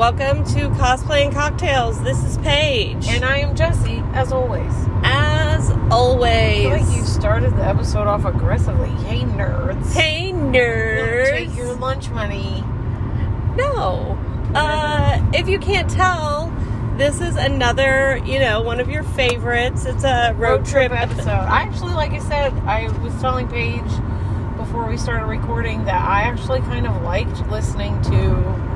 welcome to Cosplay and Cocktails. This is Paige. And I am Jesse, as always. as I always, feel like you started the episode off aggressively. Hey, nerds. hey Don't nerds. Take your lunch money. no. Uh, if you can't tell, this is another, you know, one of your favorites. It's a road, trip, episode. I actually, like I said, I was telling Paige before we started recording that I actually kind of liked listening to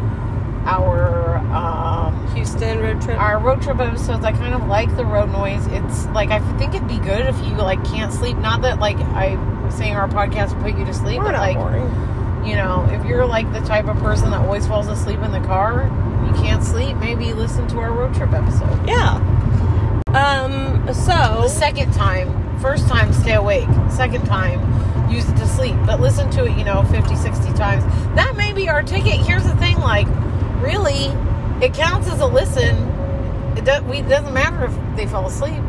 our um, Houston road trip. our road trip episodes. I kind of like the road noise. It's like I think it'd be good if you like can't sleep. Not that like I was saying our podcast put you to sleep, We're but like boring. you know, if you're like the type of person that always falls asleep in the car, you can't sleep, maybe listen to our road trip episode. Yeah. Um. The So second time, first time, stay awake. Second time, use it to sleep. But listen to it, you know, 50, 60 times. That may be our ticket. Here's the thing like, really, it counts as a listen. It, does, we, it doesn't matter if they fall asleep.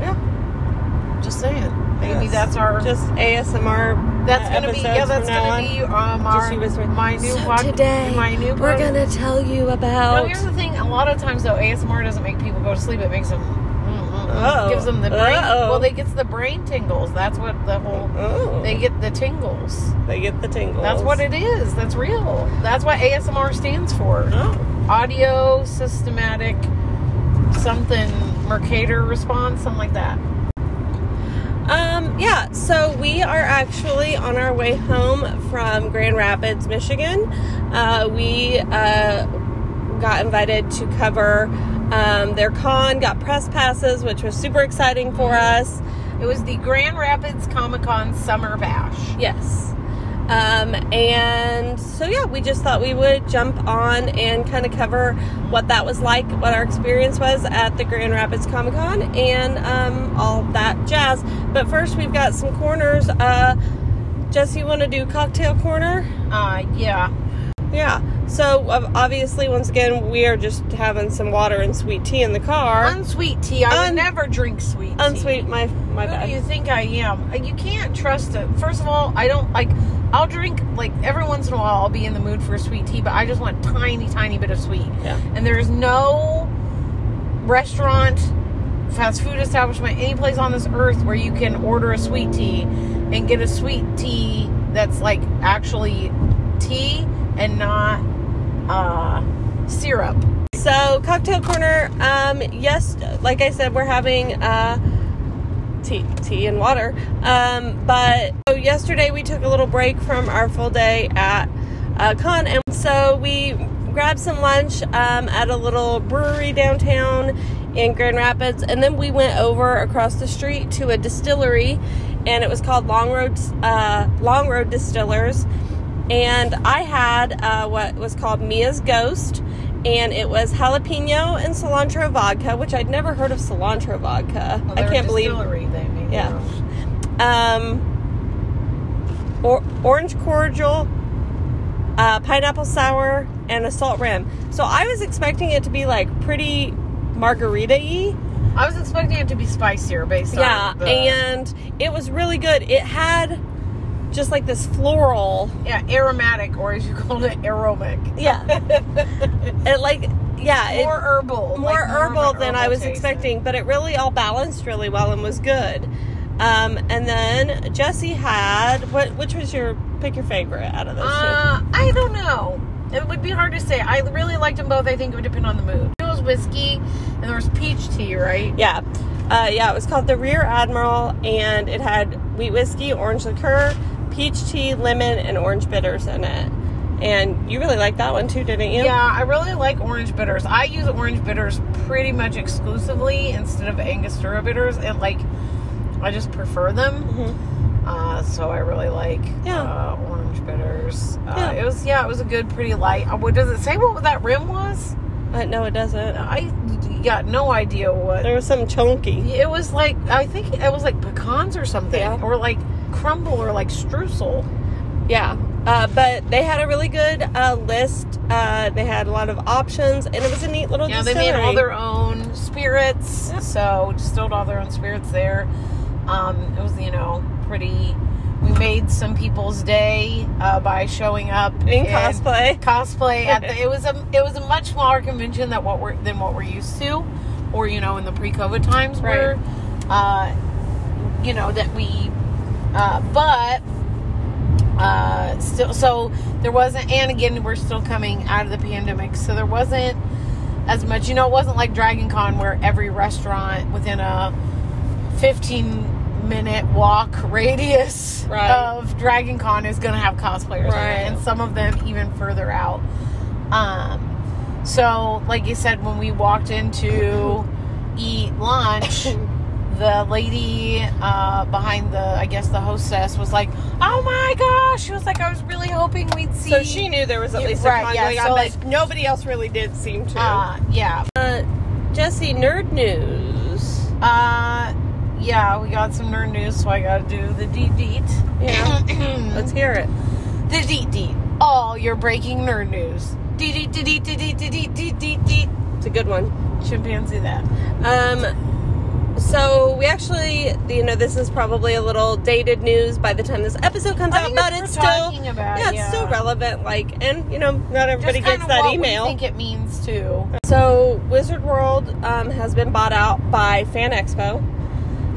yeah, Just saying. Maybe Yes. that's our. just ASMR. that's uh, gonna be yeah. That's gonna be um our she whispering, my new so pod- today my new We're gonna tell you No, about. here's the thing. A lot of times, though, ASMR doesn't make people go to sleep. It makes them. Uh-oh. Gives them the brain. Uh-oh. Well, they gets the brain tingles. That's what the whole. oh, They get the tingles. they get the tingles. That's what it is. That's real. That's what ASMR stands for. Oh, Audio systematic something Mercator response, something like that. um, yeah. So we are actually on our way home from Grand Rapids, Michigan. Uh, we uh, got invited to cover um, their con. Got press passes, which was super exciting for us. It was the Grand Rapids Comic Con Summer Bash. Yes. Um, and so, yeah, we just thought we would jump on and kind of cover what that was like, what our experience was at the Grand Rapids Comic Con, and um, all that jazz. But first, we've got some corners. Uh, Jesse, you want to do cocktail corner? Uh, yeah. Yeah. So, obviously, once again, we are just having some water and sweet tea in the car. Unsweet tea. I Un- never drink sweet tea. Unsweet, my my Who bad. do you think I am? Uh, You can't trust it. First of all, I don't like. I'll drink like every once in a while. I'll be in the mood for a sweet tea, but I just want tiny, tiny bit of sweet. Yeah. And there's no restaurant, fast food establishment, any place on this earth where you can order a sweet tea and get a sweet tea that's like actually tea and not uh, syrup. So, cocktail corner. Um, yes, like I said, we're having uh, tea, tea and water. Um, but so yesterday we took a little break from our full day at uh, con, and so we grabbed some lunch um, at a little brewery downtown in Grand Rapids, and then we went over across the street to a distillery, and it was called Long Road uh, Long Road Distillers and I had uh, what was called Mia's Ghost, and it was jalapeno and cilantro vodka, which I'd never heard of cilantro vodka. Well, I can't believe. distillery, They make Yeah. Um, or, orange cordial, uh, pineapple sour, and a salt rim. So I was expecting it to be like pretty margarita-y. I was expecting it to be spicier based Yeah, on the, and it was really good. It had just like this floral yeah aromatic or as you called it aromatic. Yeah. it like yeah, it, more herbal, more like herbal an than I was taste. expecting, but it really all balanced really well and was good. Um, and then Jesse had what? Which was your pick your favorite out of those Uh, I don't know. It would be hard to say. I really liked them both. I think it would depend on the mood. It was whiskey, and there was peach tea, right? Yeah, uh, yeah. It was called the Rear Admiral, and it had wheat whiskey, orange liqueur, peach tea, lemon, and orange bitters in it. And you really liked that one too, didn't you? Yeah, I really like orange bitters. I use orange bitters pretty much exclusively instead of Angostura bitters, and like I just prefer them. Mhm. Uh, so I really like Yeah. uh, orange bitters. Uh, Yeah. It was yeah, it was a good, pretty light. Uh, what does it say? What that rim was? Uh, no, it doesn't. I got no idea what. There was some chunky. It was like I think it was like pecans or something, Yeah. or like crumble or like streusel. Yeah. Uh, but they had a really good uh, list. Uh, they had a lot of options, and it was a neat little Yeah, they made all their own spirits, Yep. so distilled all their own spirits there. Um, it was you know pretty. We we made some people's day uh, by showing up In cosplay. Cosplay at the, it was a it was a much smaller convention than what we're than what we're used to, or you know in the pre-COVID times Right. where, uh, you know that we, uh, but. Uh, still, so there wasn't, and again, we're still coming out of the pandemic, so there wasn't as much. You know, it wasn't like Dragon Con where every restaurant within a 15 minute walk radius Right. of Dragon Con is going to have cosplayers Right. and some of them even further out. Um, so, like you said, when we walked in to eat lunch, the lady uh, behind the, I guess the hostess was like, "Oh my gosh!" She was like, "I was really hoping we'd see." So she knew there was at least right, a con yeah, so, like- but nobody else really did seem to. Uh, yeah. Uh, Jesse, nerd news. Uh, yeah, we got some nerd news, so I got to do the deet deet. Yeah. Let's hear it. the deet deet. All your breaking nerd news. Deet deet deet deet deet deet deet deet deet deet. It's a good one. Chimpanzee that. Um, so we actually, you know, this is probably a little dated news by the time this episode comes I out, but it's still, about, yeah, it's yeah. still relevant. Like, and you know, not everybody Just gets that email. we think it means too. So Wizard World um, has been bought out by Fan Expo.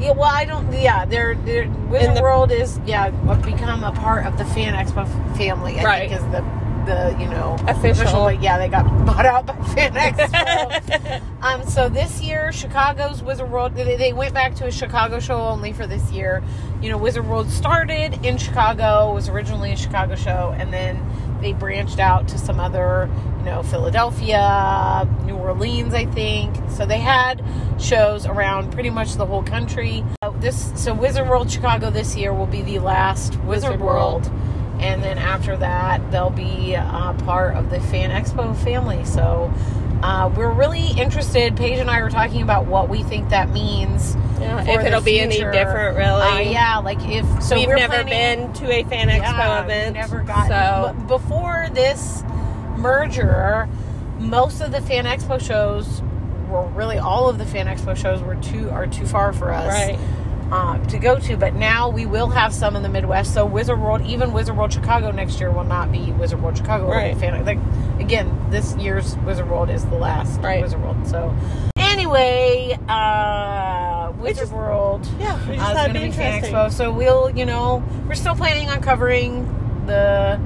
Yeah, well, I don't. Yeah, they're, they're Wizard the- World is yeah become a part of the Fan Expo family. I Right. think is the the you know Official. Yeah, they got bought out by Fan Expo. um, so this year, Chicago's Wizard World. They, they went back to a Chicago show only for this year. You know, Wizard World started in Chicago. Was originally a Chicago show, and then they branched out to some other, you know, Philadelphia, New Orleans, I think. So they had shows around pretty much the whole country. Uh, This so Wizard World Chicago this year will be the last Wizard, Wizard World. World. And then after that, they'll be uh, part of the Fan Expo family. So uh, we're really interested. Paige and I were talking about what we think that means. Yeah, if it'll be any different, really. Uh, yeah, like if so, we've never planning- been to a Fan Expo yeah, event. Never got so b- before this merger. Most of the Fan Expo shows were really all of the Fan Expo shows were too are too far for us right. Uh, to go to. But now we will have some in the Midwest. So Wizard World, even Wizard World Chicago next year will not be Wizard World Chicago. Right. Fan, like again, this year's Wizard World is the last Right. Wizard World. So anyway, uh, Wizard just- World. Yeah, Uh, it's thought going to be Fan. Expo. So we'll, you know, we're still planning on covering the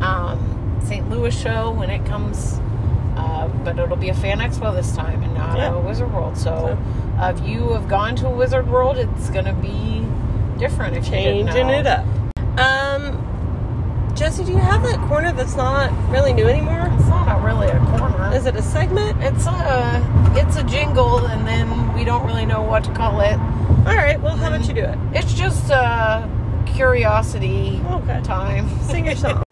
um, St. Louis show when it comes, uh, but it'll be a Fan Expo this time and not Yeah. a Wizard World. So uh, if you have gone to a Wizard World, it's going to be different. If you didn't Changing it up. Um, Jesse, do you have that corner that's not really new anymore? It's not a really a corner. Is it a segment? It's a it's a jingle, and then we don't really know what to call it. All right. Well, how about you do it? It's just a curiosity Okay. time. Sing your song.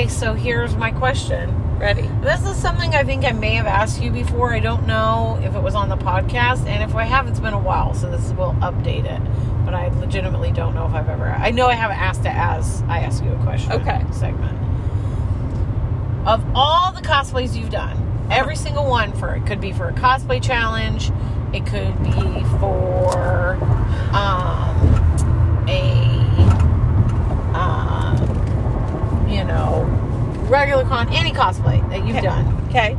Okay, so here's my question. Ready? This is something I think I may have asked you before. I don't know if it was on the podcast, and if I have, it's been a while, so this will update it. But I legitimately don't know if I've ever. I know I haven't asked it as I ask you a question. Okay. Segment. Of all the cosplays you've done, every single one for it could be for a cosplay challenge. It could be for um, a um, you know regular con any cosplay that you've Okay. done. Okay.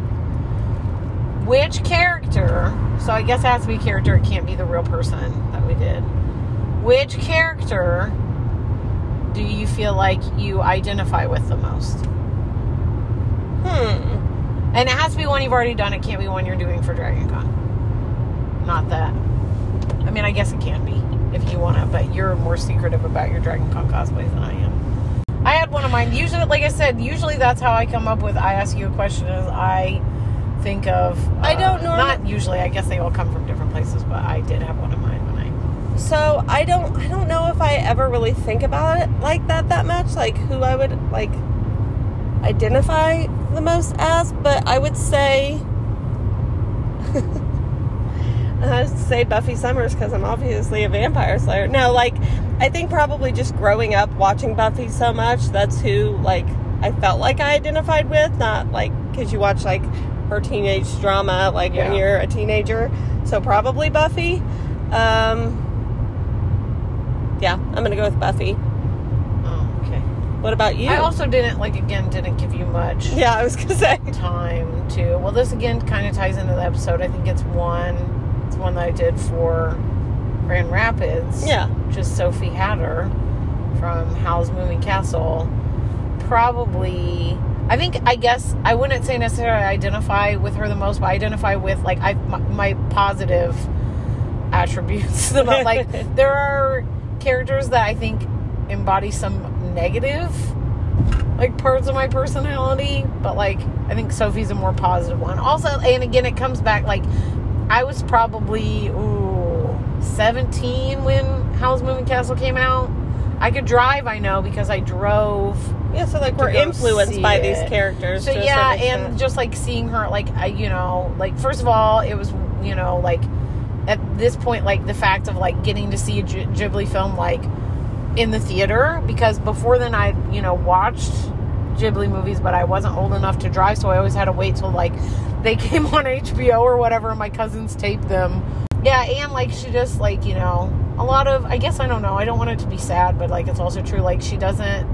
Which character? So I guess it has to be a character. It can't be the real person that we did. Which character do you feel like you identify with the most? Hmm. And it has to be one you've already done. It can't be one you're doing for Dragon Con. Not that. I mean, I guess it can be if you want to, but you're more secretive about your Dragon Con cosplays than I am. I had one of mine. Usually, like I said, usually that's how I come up with. I ask you a question is I think of. I don't uh, norma- Not usually. I guess they all come from different places, but I did have one of mine when I. So I don't I don't know if I ever really think about it like that that much, like who I would like identify the most as, but I would say I would say Buffy Summers because I'm obviously a vampire slayer. No, like I think probably just growing up watching Buffy so much, that's who like I felt like I identified with, not like because you watch like her teenage drama, like when you're a teenager. So probably Buffy. Um, yeah, I'm gonna go with Buffy. Oh, okay. What about you? I also didn't like again didn't give you much yeah, I was gonna say. time to. Well, this again kind of ties into the episode. I think it's one. It's one that I did for Grand Rapids. Yeah. Just Sophie Hatter from Howl's Moving Castle. Probably, I think, I guess I wouldn't say necessarily identify with her the most, but I identify with like I my, my positive attributes about like there are characters that I think embody some negative like parts of my personality, but like I think Sophie's a more positive one. Also, and again, it comes back like I was probably ooh 17 when Howl's Moving Castle came out. I could drive, I know, because I drove. Yeah, so like we're influenced by it. these characters. So yeah, and extent. just like seeing her, like I, you know, like first of all, it was you know like at this point, like the fact of like getting to see a G- Ghibli film like in the theater because before then I you know watched Ghibli movies, but I wasn't old enough to drive, so I always had to wait till like they came on HBO or whatever. and My cousins taped them. Yeah, and like she just like you know a lot of I guess I don't know. I don't want it to be sad, but like it's also true. Like she doesn't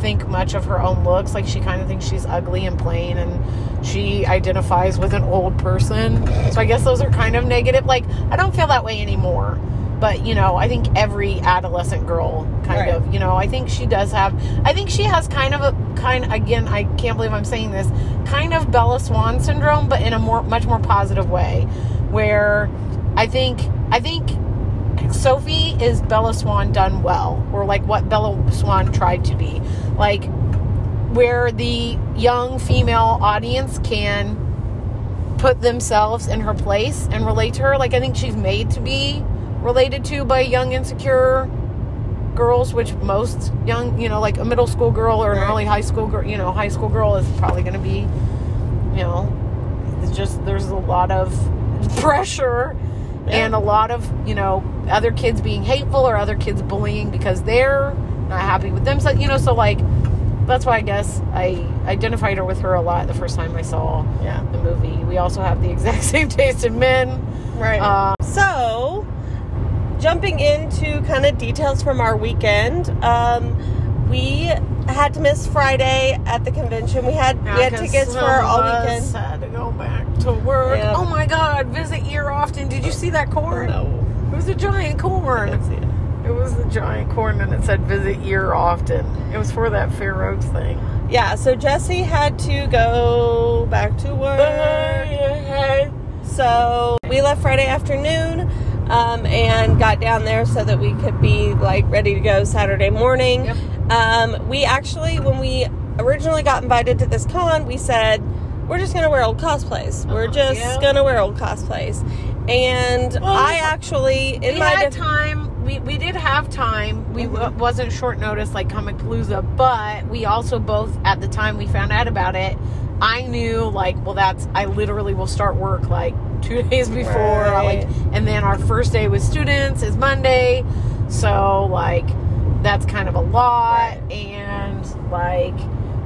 think much of her own looks. Like she kind of thinks she's ugly and plain, and she identifies with an old person. So I guess those are kind of negative. Like I don't feel that way anymore. But you know, I think every adolescent girl kind Right. of, you know, I think she does have. I think she has kind of a kind. Again, I can't believe I'm saying this. Kind of Bella Swan syndrome, but in a more, much more positive way, where I think, I think Sophie is Bella Swan done well, or like what Bella Swan tried to be, like where the young female audience can put themselves in her place and relate to her. Like I think she's made to be related to by young insecure girls, which most young, you know, like a middle school girl or an Right. early high school girl, you know, high school girl is probably going to be, you know, it's just there's a lot of pressure Yeah. and a lot of you know other kids being hateful or other kids bullying because they're not happy with them. So you know, so like that's why I guess I identified her with her a lot the first time I saw yeah, the movie. We also have the exact same taste in men. right. Uh, So, jumping into kind of details from our weekend, um, we had to miss Friday at the convention. We had we had tickets for all weekend. Had to go back to work. Yeah. Oh my God! Visit Ear Often. Did you see that corn? No, It was a giant corn. it. It was a giant corn, and it said "Visit Ear Often." It was for that Fair Oaks thing. Yeah, so Jesse had to go back to work. So we left Friday afternoon um, and got down there so that we could be like ready to go Saturday morning. Yep. Um, we actually, when we originally got invited to this con, we said we're just gonna wear old cosplays. We're Uh-huh, just yeah. gonna wear old cosplays. And Well, I actually, in we my had def- time. We, we did have time. We Mhm. w- wasn't short notice like Comicpalooza, but we also both at the time we found out about it. I knew like, well, that's I literally will start work like two days before, Right. like, and then our first day with students is Monday, so like that's kind of a lot, Right. and like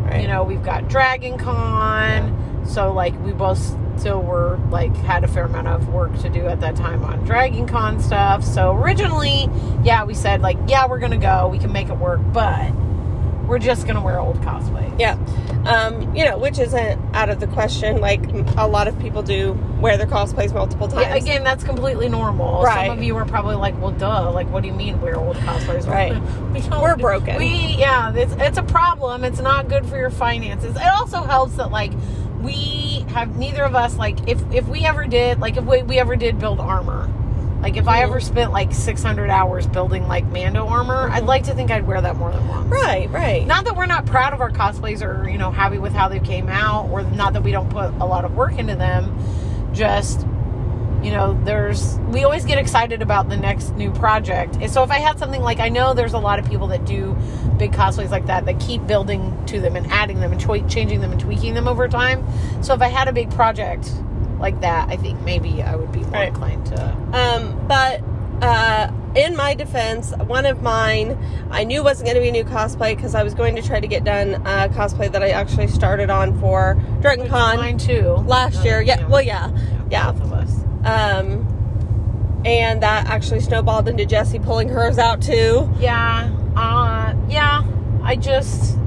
Right. you know we've got Dragon Con, so like we both still were like had a fair amount of work to do at that time on Dragon Con stuff. So originally, yeah, we said like, yeah, we're gonna go, we can make it work, but we're just gonna wear old cosplay. Yeah. Um, you know, which isn't out of the question. Like a lot of people do wear their cosplays multiple times. Yeah, again, that's completely normal. Right. Some of you are probably like, "Well, duh! Like, what do you mean wear old cosplays?" Right. we don't, We're broken. We yeah, it's it's a problem. It's not good for your finances. It also helps that like we have neither of us like if if we ever did like if we, we ever did build armor. Like if I ever spent like 600 hours building like Mando armor, I'd uh-huh. like to think I'd wear that more than once. Right, right. Not that we're not proud of our cosplays or you know happy with how they came out, or not that we don't put a lot of work into them. Just you know, there's we always get excited about the next new project. And so if I had something like I know there's a lot of people that do big cosplays like that that keep building to them and adding them and changing them and tweaking them over time. So if I had a big project like that, I think maybe I would be more Right. inclined to. Um, but uh, in my defense, one of mine I knew wasn't going to be a new cosplay because I was going to try to get done a cosplay that I actually started on for Dragon Con Mine too. last year. Yeah, well, yeah, yeah. Both of us. Um, and that actually snowballed into Jesse pulling hers out too. Yeah. Uh, yeah. I just.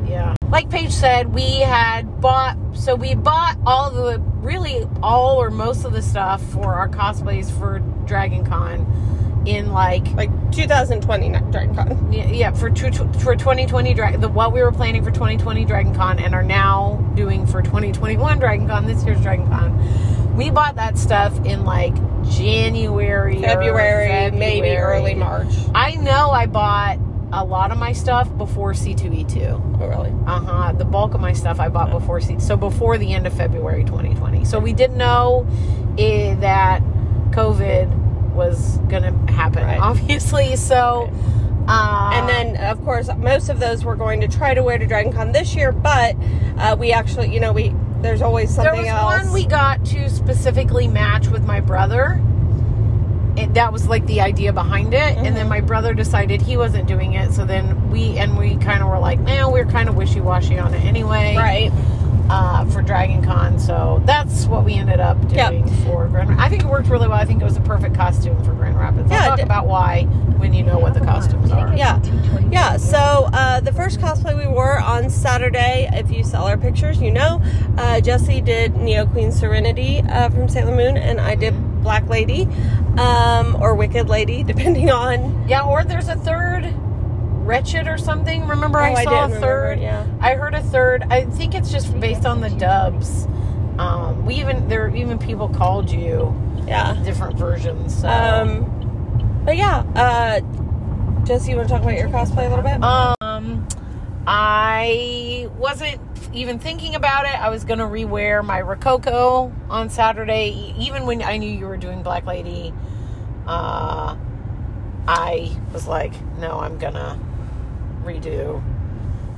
Like Paige said, we had bought, so we bought all the, really all or most of the stuff for our cosplays for Dragon Con in like, Like 2020 Dragon Con. yeah, yeah, for two, for 2020 Dragon, the what we were planning for 2020 Dragon Con and are now doing for 2021 Dragon Con, this year's Dragon Con. We bought that stuff in like January, or February, maybe early March. I know I bought a lot of my stuff before C2E2. Oh, really? Uh huh. The bulk of my stuff I bought before C. So before the end of February 2020. So we didn't know eh, that COVID was gonna happen, Right. obviously. So, uh, And then, of course, most of those we're going to try to wear to Dragon Con this year, but uh, we actually, you know, we there's always something else. there was else. one we got to specifically match with my brother. It, that was like the idea behind it, and Mm-hmm. then my brother decided he wasn't doing it. So then we and we kind of were like, man, we're kind of wishy washy on it anyway. right. uh, for Dragon Con. So that's what we ended up Yep. doing for Grand Rapids. I think it worked really well. I think it was a perfect costume for Grand Rapids. I'll Yeah, talk did. about why when you know what the costumes are. Yeah, yeah. So uh, the first cosplay we wore on Saturday, if you saw our pictures, you know, uh, Jesse did Neo Queen Serenity uh, from Sailor Moon, and I did Black Lady um, or Wicked Lady, depending on. Yeah, or there's a third Wretched or something. Remember Oh, I I saw didn't a remember, third. yeah. I heard a third. I think it's just based on the dubs. Um, we even there even people called you Yeah. different versions. So. Um, but yeah, uh, Jesse, you want to talk about your cosplay a little bit? Um, I wasn't even thinking about it. I was gonna rewear my Rococo on Saturday, even when I knew you were doing Black Lady. Uh, I was like, no, I'm gonna redo.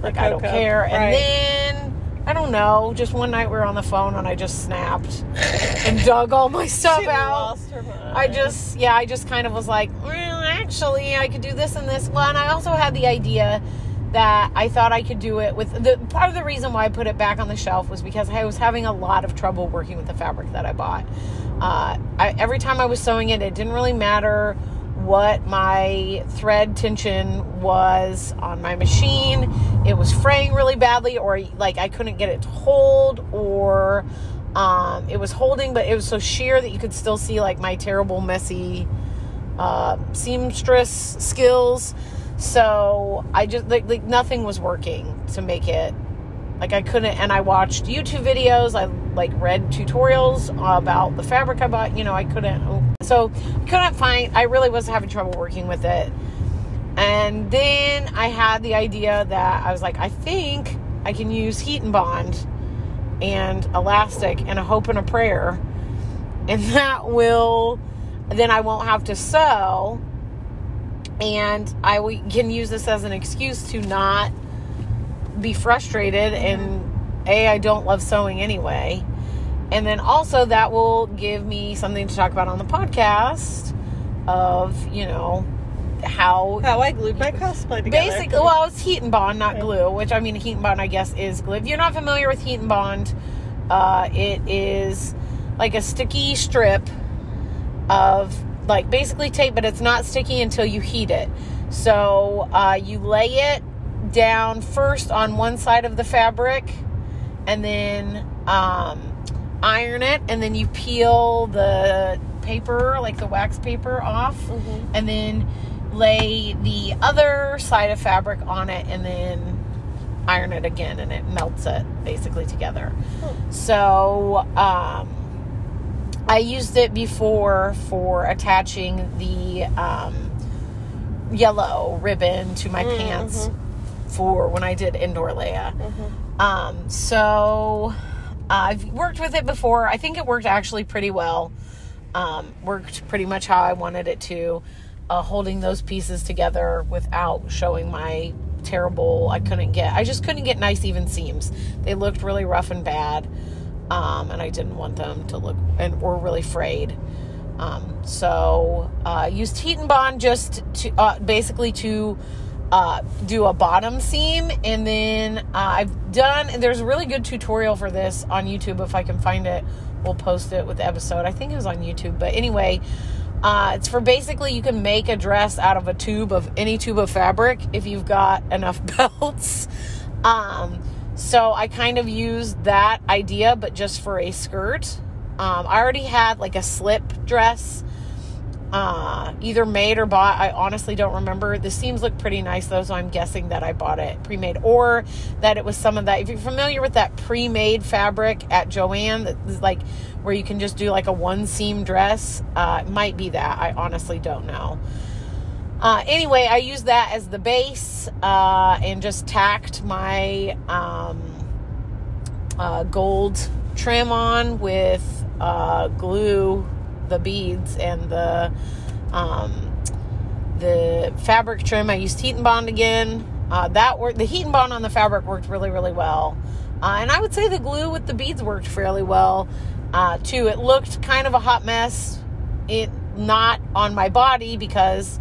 Like I don't Rococo, care. And then I don't know. Just one night we were on the phone and I just snapped and dug all my stuff She out. lost her mind. I just, yeah, I just kind of was like, well, actually, I could do this and this. Well, and I also had the idea that I thought I could do it with the part of the reason why I put it back on the shelf was because I was having a lot of trouble working with the fabric that I bought. Uh, I, every time I was sewing it, it didn't really matter what my thread tension was on my machine. It was fraying really badly, or like I couldn't get it to hold, or um, it was holding, but it was so sheer that you could still see like my terrible, messy uh, seamstress skills. So I just like, like nothing was working to make it like I couldn't. And I watched YouTube videos. I like read tutorials about the fabric I bought. You know, I couldn't. So couldn't find. I really was having trouble working with it. And then I had the idea that I was like, I think I can use heat and bond and elastic and a hope and a prayer. And that will, then I won't have to sew. And I can use this as an excuse to not be frustrated. And A, I don't love sewing anyway. And then also, that will give me something to talk about on the podcast of, you know, how How I glued my cosplay together. Basically, well, it's heat and bond, not glue. Which I mean, heat and bond, I guess, is glue. If you're not familiar with heat and bond, uh, it is like a sticky strip of like basically tape, but it's not sticky until you heat it. So uh, you lay it down first on one side of the fabric, and then um, iron it, and then you peel the paper, like the wax paper, off, and then lay the other side of fabric on it, and then iron it again, and it melts it basically together. So um, I used it before for attaching the um, yellow ribbon to my pants for when I did Endor Leia. Um, so I've worked with it before. I think it worked actually pretty well. Um, worked pretty much how I wanted it to. Uh, holding those pieces together without showing my terrible. I couldn't get. I just couldn't get nice even seams. They looked really rough and bad, um, and I didn't want them to look and were really frayed. Um, so uh, used heat and bond just to uh, basically to uh, do a bottom seam, and then uh, I've done. And there's a really good tutorial for this on YouTube. If I can find it, we'll post it with the episode. I think it was on YouTube, but anyway. Uh, it's for basically you can make a dress out of a tube of any tube of fabric if you've got enough belts. Um, so I kind of used that idea, but just for a skirt. Um, I already had like a slip dress, uh, either made or bought. I honestly don't remember. The seams look pretty nice though, so I'm guessing that I bought it pre made or that it was some of that. If you're familiar with that pre made fabric at Joann, that is like where you can just do like a one seam dress, uh, it might be that. I honestly don't know. Uh, anyway, I used that as the base uh, and just tacked my um, uh, gold trim on with uh, glue, the beads, and the um, the fabric trim. I used heat and bond again. Uh, that worked. The heat and bond on the fabric worked really, really well. Uh, and I would say the glue with the beads worked fairly well too. It looked kind of a hot mess. It not on my body because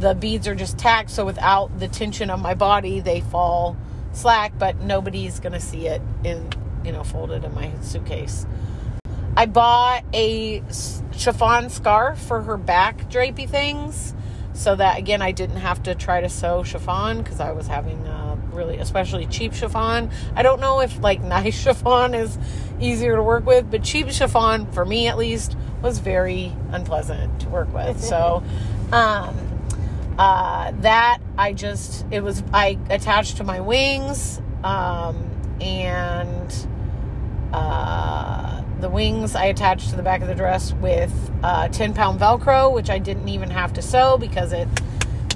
the beads are just tacked. So without the tension of my body, they fall slack. But nobody's gonna see it in you know folded in my suitcase. I bought a chiffon scarf for her back drapey things so that again I didn't have to try to sew chiffon because I was having uh, really especially cheap chiffon. I don't know if like nice chiffon is easier to work with, but cheap chiffon for me at least was very unpleasant to work with. so um, uh, that I just it was I attached to my wings um, and uh, the wings I attached to the back of the dress with uh, 10 pound Velcro, which I didn't even have to sew because it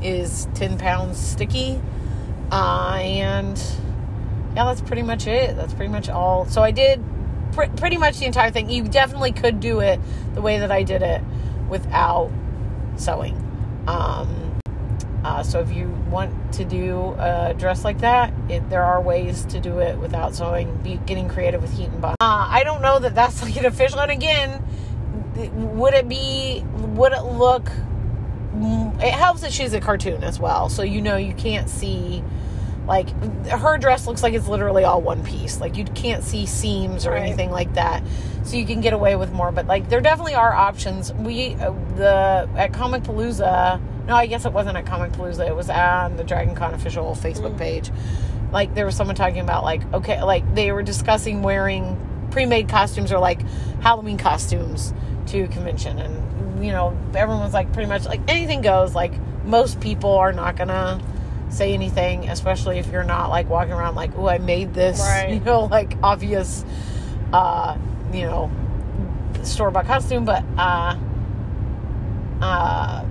is 10 pounds sticky. Uh, and yeah, that's pretty much it. That's pretty much all. So I did pr- pretty much the entire thing. You definitely could do it the way that I did it without sewing. Um, uh, so if you want to do a dress like that, it, there are ways to do it without sewing. Be getting creative with heat and bond. Uh, I don't know that that's like an official. And again, would it be? Would it look? It helps that she's a cartoon as well, so you know you can't see. Like her dress looks like it's literally all one piece. Like you can't see seams or Right. anything like that, so you can get away with more. But like there definitely are options. We uh, the at Comicpalooza. No, I guess it wasn't at Comicpalooza. It was on the Dragon Con official Facebook page. Like there was someone talking about like okay, like they were discussing wearing pre-made costumes or like Halloween costumes to convention, and you know everyone was like pretty much like anything goes. Like most people are not gonna say anything, especially if you're not like walking around like, oh, I made this, Right. you know, like obvious, uh, you know, store bought costume, but uh, uh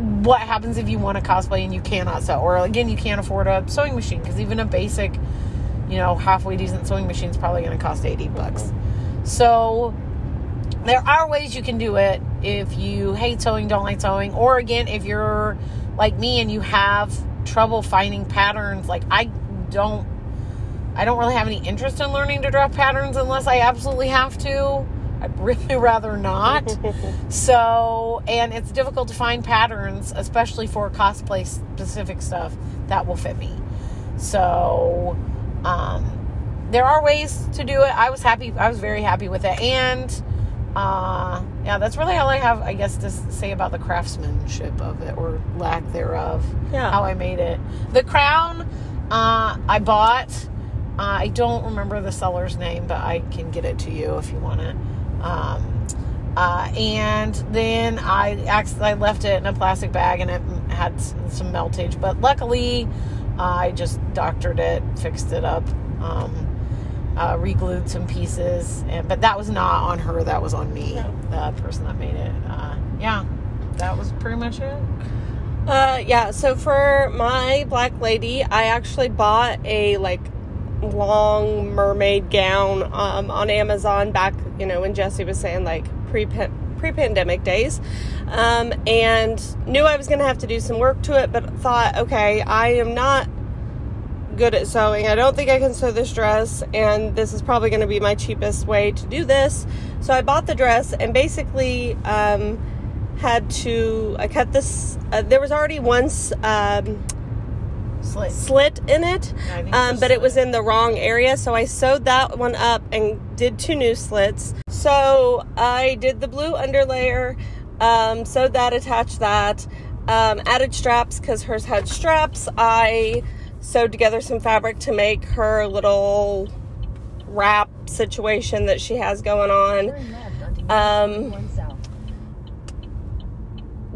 what happens if you want to cosplay and you cannot sew or again you can't afford a sewing machine because even a basic you know halfway decent sewing machine is probably going to cost 80 bucks. So there are ways you can do it if you hate sewing don't like sewing or again if you're like me and you have trouble finding patterns like i don't i don't really have any interest in learning to draw patterns unless i absolutely have to i'd really rather not so, and it's difficult to find patterns, especially for cosplay specific stuff that will fit me. So, um, there are ways to do it. I was happy. I was very happy with it. And, uh, yeah, that's really all I have, I guess, to say about the craftsmanship of it or lack thereof. Yeah. How I made it. The crown, uh, I bought. Uh, I don't remember the seller's name, but I can get it to you if you want it. Um, uh, and then I I left it in a plastic bag and it had some meltage, but luckily uh, I just doctored it, fixed it up, um, uh, re-glued some pieces, and but that was not on her, that was on me, the person that made it. Uh, yeah, that was pretty much it. Uh, yeah. So for my black lady, I actually bought a like long mermaid gown um, on Amazon back, you know, when Jesse was saying like pre pre pandemic days, um, and knew I was going to have to do some work to it, but thought, okay, I am not good at sewing. I don't think I can sew this dress, and this is probably going to be my cheapest way to do this. So I bought the dress and basically um, had to. I cut this. Uh, there was already once. um, Slit. slit in it, um, but it was in the wrong area. So I sewed that one up and did two new slits. So I did the blue underlayer, um, sewed that, attached that, um, added straps because hers had straps. I sewed together some fabric to make her little wrap situation that she has going on.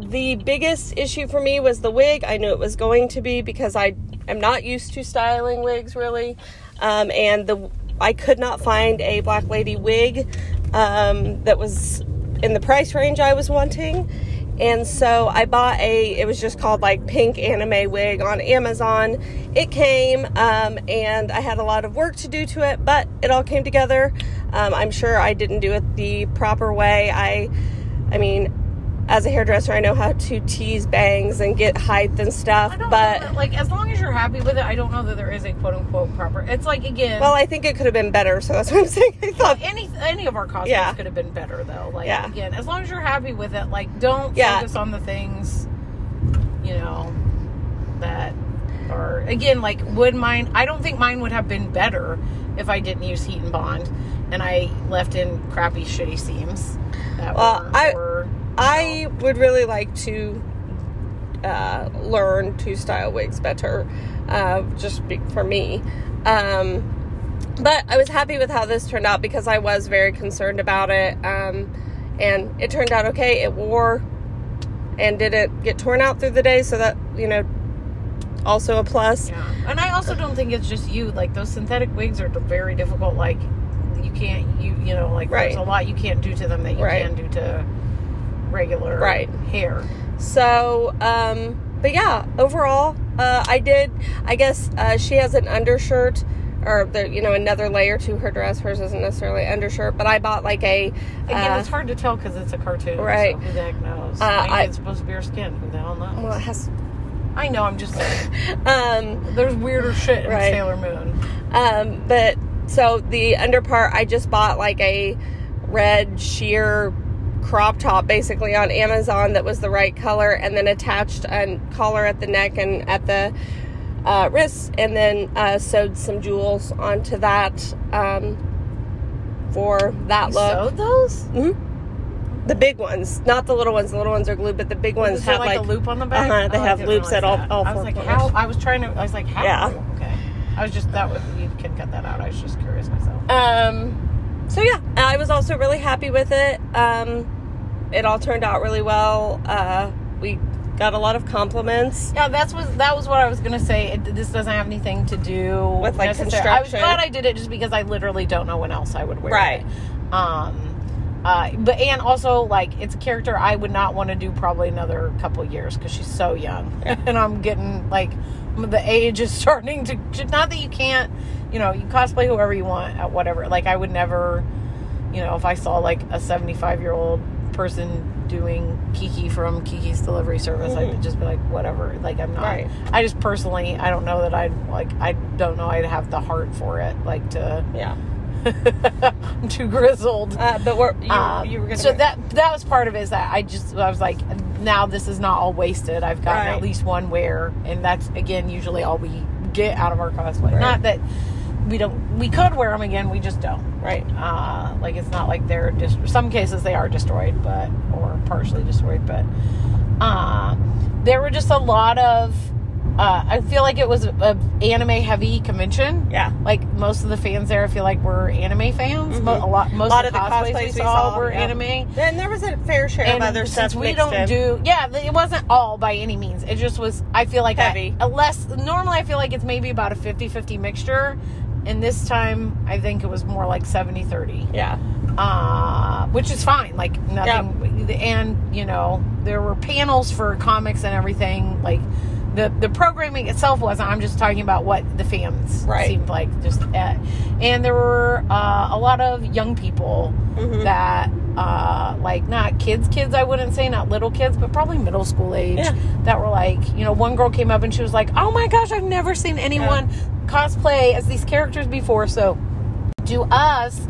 The biggest issue for me was the wig. I knew it was going to be because I am not used to styling wigs really, um, and the I could not find a black lady wig um, that was in the price range I was wanting. And so I bought a, it was just called like pink anime wig on Amazon. It came um, and I had a lot of work to do to it, but it all came together. Um, I'm sure I didn't do it the proper way. I, I mean, as a hairdresser, I know how to tease bangs and get height and stuff, I don't but that, like as long as you're happy with it, I don't know that there is a quote unquote proper. It's like again, well, I think it could have been better, so that's what I'm saying. I thought, any any of our costumes Yeah. could have been better though. Like Yeah. again, as long as you're happy with it, like don't Yeah. focus on the things, you know, that are again like would mine. I don't think mine would have been better if I didn't use heat and bond, and I left in crappy shitty seams. That Well, were, I- were, I would really like to uh, learn to style wigs better, uh, just be, for me. Um, but I was happy with how this turned out because I was very concerned about it. Um, and it turned out okay. It wore and didn't get torn out through the day, so that, you know, also a plus. Yeah, and I also don't think it's just you. Like those synthetic wigs are very difficult. Like you can't, you you know, like Right. there's a lot you can't do to them that you Right. can do to regular Right. hair. So, um, but yeah, overall, uh, I did. I guess uh, she has an undershirt, or the you know another layer to her dress. Hers isn't necessarily undershirt, but I bought like a. Again, uh, it's hard to tell because it's a cartoon. Right. So who the heck knows? Uh, Maybe I- it's supposed to be her skin. Who the hell knows? well, it has. I know. I'm just saying. Um, There's weirder shit in Right. Sailor Moon. um, but so the under part, I just bought like a red sheer crop top basically on Amazon that was the right color, and then attached a collar at the neck and at the uh, wrists, and then uh, sewed some jewels onto that um, for that You look. sewed those? The big ones, not the little ones. The little ones are glued, but the big ones have like, like, a loop on the back? Uh-huh, they Oh, have loops at all- all I was like, corners. how? I was trying to. I was like, how? Yeah. Okay. I was just that. Was, you can cut that out. I was just curious myself. Um, so yeah, I was also really happy with it. Um, it all turned out really well. Uh, we got a lot of compliments. Yeah, that's was that was what I was gonna say. It, this doesn't have anything to do With, like, necessarily- I was glad I did it just because I literally don't know when else I would wear Right. it. Um, uh, but and also like it's a character I would not want to do probably another couple years because she's so young, and I'm getting like the age is starting to. Not that you can't, you know, you cosplay whoever you want at whatever. Like I would never, you know, if I saw like a 75 year old person doing Kiki from Kiki's Delivery Service, I'd just be like, whatever. Like I'm not. Right. I just personally, I don't know that I'd like. I don't know I'd have the heart for it. Like to. Yeah, I'm too grizzled. uh, but we're, you, Um, you were gonna. so that that was part of it. Is that I just I was like, now this is not all wasted. I've gotten Right. at least one wear, and that's again usually all we get out of our cosplay. Right. Not that we don't. We could wear them again. We just don't. right. Uh, like it's not like they're just. Some cases they are destroyed, but or partially destroyed. But uh, there were just a lot of. Uh, I feel like it was a, a anime heavy convention. Yeah. Like most of the fans there, I feel like were anime fans. Mo- a lot, most Mm-hmm. lot of the cosplays, we saw, were yeah. anime. And there was a fair share And of other stuff we don't in. do, yeah, it wasn't all by any means. It just was. I feel like Heavy. I, a less. Normally, I feel like it's maybe about a 50-50 mixture, and this time I think it was more like 70-30 yeah, uh, which is fine. Like nothing, and you know there were panels for comics and everything. Like the the programming itself wasn't. I'm just talking about what the fans Right. seemed like. Just uh, and there were uh, a lot of young people Mhm. that uh, like not kids, kids. I wouldn't say not little kids, but probably middle school age Yeah. that were like, you know, one girl came up and she was like, "Oh my gosh, I've never seen anyone cosplay as these characters before." So, to us,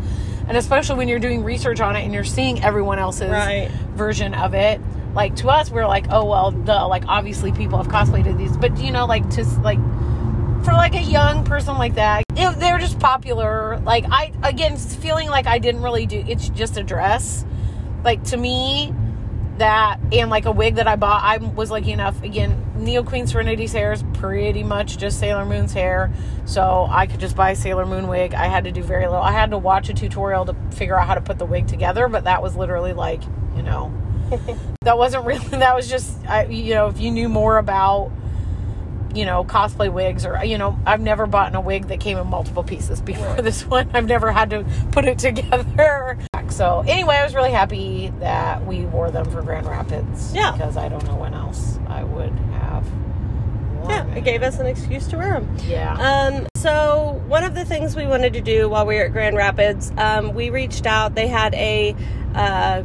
and especially when you're doing research on it and you're seeing everyone else's Right. version of it, like to us, we're like, "Oh well, duh." Like obviously people have cosplayed these, but you know, like to like for like a young person like that, they're just popular. Like I again feeling like I didn't really do it's just a dress. Like to me, that and like a wig that I bought, I was lucky enough again, Neo Queen Serenity's hair is pretty much just Sailor Moon's hair. So I could just buy a Sailor Moon wig. I had to do very little. I had to watch a tutorial to figure out how to put the wig together, but that was literally like, you know, that wasn't really that was just I, you know, if you knew more about you know, cosplay wigs or you know, I've never bought a wig that came in multiple pieces before this one. I've never had to put it together. So anyway, I was really happy that we wore them for Grand Rapids. Yeah. Because I don't know when else I would have Yeah, it gave us an excuse to wear them. Yeah. Um, so one of the things we wanted to do while we were at Grand Rapids, um, we reached out. They had a uh,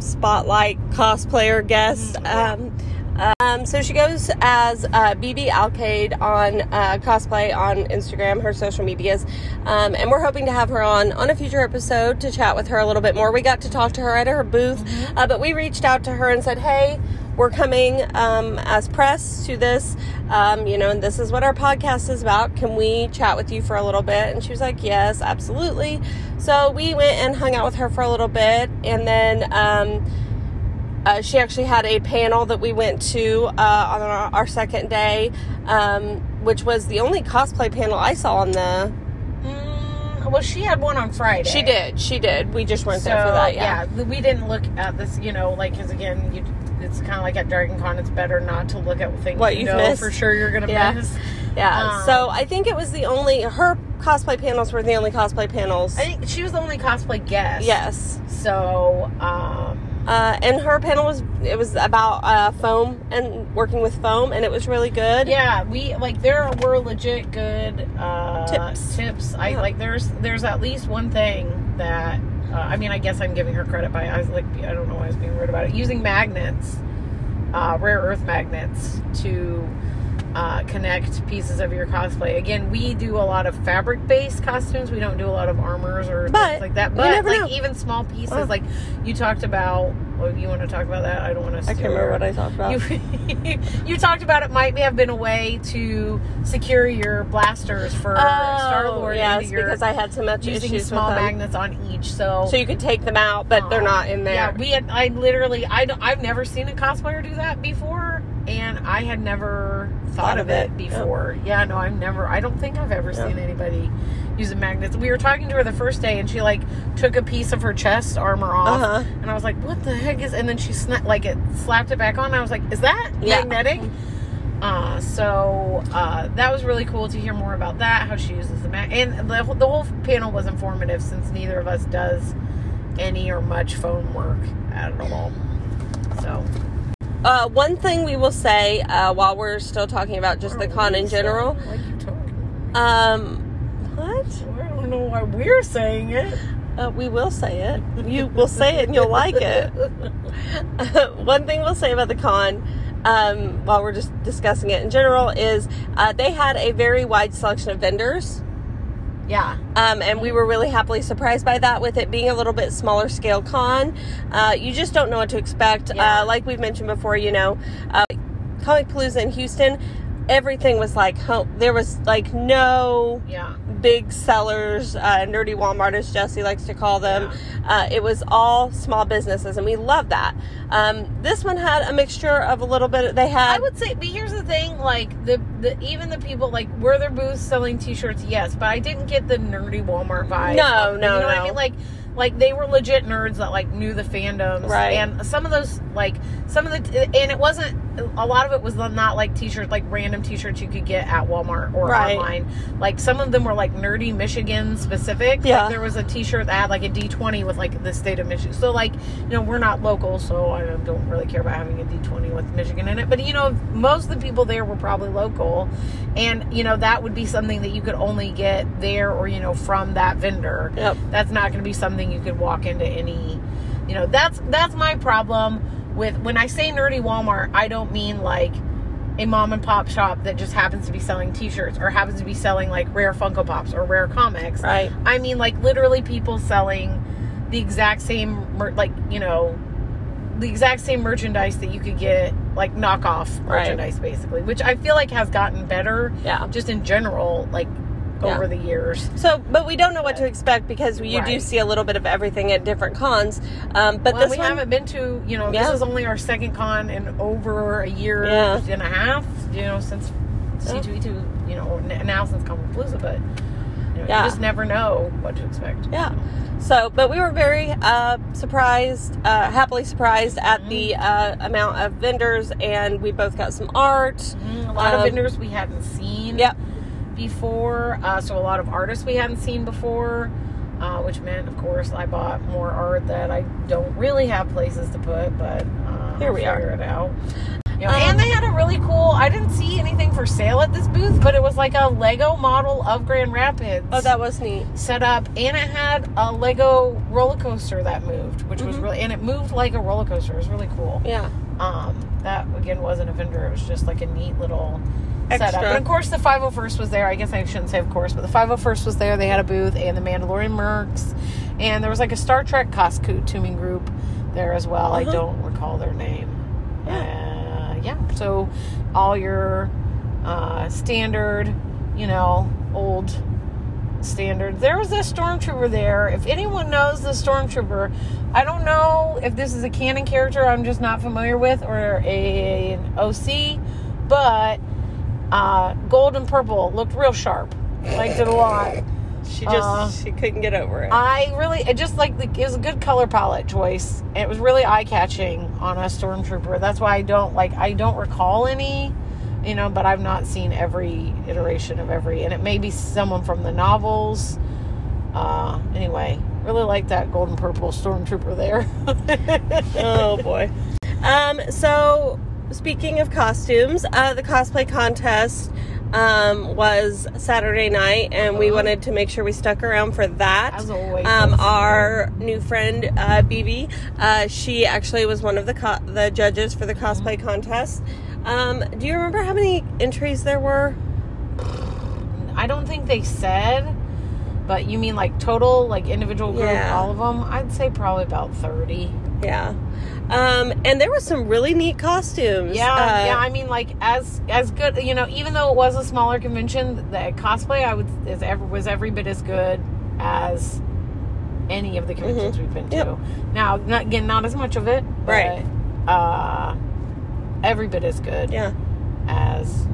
spotlight cosplayer guest. Um, um, so she goes as uh, BB Alcade on uh, cosplay on Instagram, her social medias, um, and we're hoping to have her on on a future episode to chat with her a little bit more. We got to talk to her at her booth, uh, but we reached out to her and said, "Hey, we're coming um, as press to this, um, you know, and this is what our podcast is about. Can we chat with you for a little bit?" And she was like, "Yes, absolutely." So we went and hung out with her for a little bit, and then. Uh, she actually had a panel that we went to uh, on our, our second day, um, which was the only cosplay panel I saw on the. Mm, well, she had one on Friday. She did, she did. We just weren't So, there for that. Yeah. yeah, we didn't look at this, you know, like, because again, you, it's kind of like at Dragon Con, it's better not to look at things What you know missed. for sure you're going to Yeah. miss. Yeah. Um, so I think it was the only her cosplay panels were the only cosplay panels. I think she was the only cosplay guest. yes. So, um, Uh, and her panel was it was about uh, foam and working with foam, and it was really good. yeah, we like there were legit good uh, Tips. Tips. I Yeah. like there's there's at least one thing that uh, I mean I guess I'm giving her credit by I was like I don't know why I was being rude about it using magnets, uh, rare earth magnets to. Uh, connect pieces of your cosplay. Again, we do a lot of fabric-based costumes. We don't do a lot of armors or But things like that. But like know. even small pieces, Oh. like you talked about. Well, you want to talk about that? I don't want to. I can't remember what I talked about. You, you talked about it might have been a way to secure your blasters for Star Lord. Oh, yes, because I had so much using issues small magnets on each. So, So you could take them out, but they're not in there. yeah, we had. I literally, I don't, I've never seen a cosplayer do that before, and I had never thought, of it, before. Yeah, no, I've never. I don't think I've ever Yeah. seen anybody using magnets. We were talking to her the first day, and she like took a piece of her chest armor off, Uh-huh. and I was like, "What the heck is?" And then she sna- like it slapped it back on. I was like, "Is that Yeah. magnetic?" Uh, so uh, that was really cool to hear more about that, how she uses the mag. And the, the whole panel was informative since neither of us does any or much foam work at all. So, Uh, one thing we will say uh, while we're still talking about just the con in general. Like you talking. Um, what? I don't know why we're saying it. Uh, we will say it. You will say it and you'll like it. One thing we'll say about the con, um, while we're just discussing it in general, is uh, they had a very wide selection of vendors. Yeah. Um, and we were really happily surprised by that with it being a little bit smaller scale con. Uh, you just don't know what to expect. Yeah. Uh, like we've mentioned before, you know, uh, Comicpalooza in Houston, everything was like, home. there was like no Yeah. big sellers, uh, nerdy Walmart, as Jesse likes to call them. Uh, it was all small businesses, and we love that. Um, this one had a mixture of a little bit. They had I would say, but here's the thing: like the the even the people like were their booths selling T-shirts, yes, but I didn't get the nerdy Walmart vibe. No, of no, you know what no. I mean? Like, like they were legit nerds that like knew the fandoms, Right. And some of those, like some of the, and it wasn't a lot of it was not like T-shirts, like random T-shirts you could get at Walmart or Right. online. Like some of them were like nerdy Michigan specific. Yeah. Like, there was a T-shirt that had like a D20 with like the state of Michigan. So like, you know, we're not local, so I don't really care about having a D20 with Michigan in it. But you know, most of the people there were probably local, and you know that would be something that you could only get there or you know from that vendor. Yep. That's not going to be something you could walk into any You know, that's that's my problem with when I say nerdy Walmart, I don't mean like a mom and pop shop that just happens to be selling t-shirts or happens to be selling like rare Funko Pops or rare comics. Right. I mean like literally people selling the exact same mer- like, you know, the exact same merchandise that you could get like knockoff Right. merchandise basically, which I feel like has gotten better Yeah. just in general like Yeah. over the years. So, but we don't know what to expect because you do see a little bit of everything at different cons. Um, but well, this we one, haven't been to, you know, Yeah. this is only our second con in over a year Yeah. and a half, you know, since Yeah. C2E2, you know, now since Comicpalooza, but you, know, Yeah. you just never know what to expect. yeah. So, but we were very uh, surprised, uh, happily surprised at Mm-hmm. the uh, amount of vendors, and we both got some art. Mhm, A lot Um, of vendors we hadn't seen Yep. Before, uh, so a lot of artists we hadn't seen before, uh, which meant, of course, I bought more art that I don't really have places to put, but uh, Here I'll we are. figure it out. You know, Um, and they had a really cool. I didn't see anything for sale at this booth, but it was like a Lego model of Grand Rapids. Oh, that was neat. set up, and it had a Lego roller coaster that moved, which was Mhm. really, and it moved like a roller coaster. It was really cool. Yeah. Um, that again wasn't a vendor; it was just like a neat little setup. Extra. And of course, the 501st was there. I guess I shouldn't say of course, but the 501st was there. They had a booth, and the Mandalorian Mercs, and there was like a Star Trek costuming group there as well. I Uh-huh. don't recall their name. Yeah. Uh, yeah. So all your uh, standard, you know, old standard. There was a stormtrooper there. If anyone knows the stormtrooper, I don't know if this is a canon character I'm just not familiar with or a, an OC, but uh, gold and purple looked real sharp. Liked it a lot. She just Uh, she couldn't get over it. I really, it just like it was a good color palette choice. It was really eye catching on a stormtrooper. That's why I don't like, I don't recall any, you know, but I've not seen every iteration of every, and it may be someone from the novels. Uh, anyway, really like that golden purple stormtrooper there. oh boy. Um, so speaking of costumes, uh, the cosplay contest um, was Saturday night, and we Uh-huh. wanted to make sure we stuck around for that. As always. Um, our new friend uh, BB, uh, she actually was one of the co- the judges for the cosplay Mm-hmm. contest. Um, do you remember how many entries there were? I don't think they said, but you mean like total, like individual group, Yeah. all of them? I'd say probably about 30. Yeah. Um, and there were some really neat costumes. Yeah, Uh, yeah. I mean, like as as good. You know, even though it was a smaller convention, the cosplay I would is ever was every bit as good as any of the conventions we've been to. Yep. Now, not, again, not as much of it, but, Right. Uh, every bit as good Yeah. as.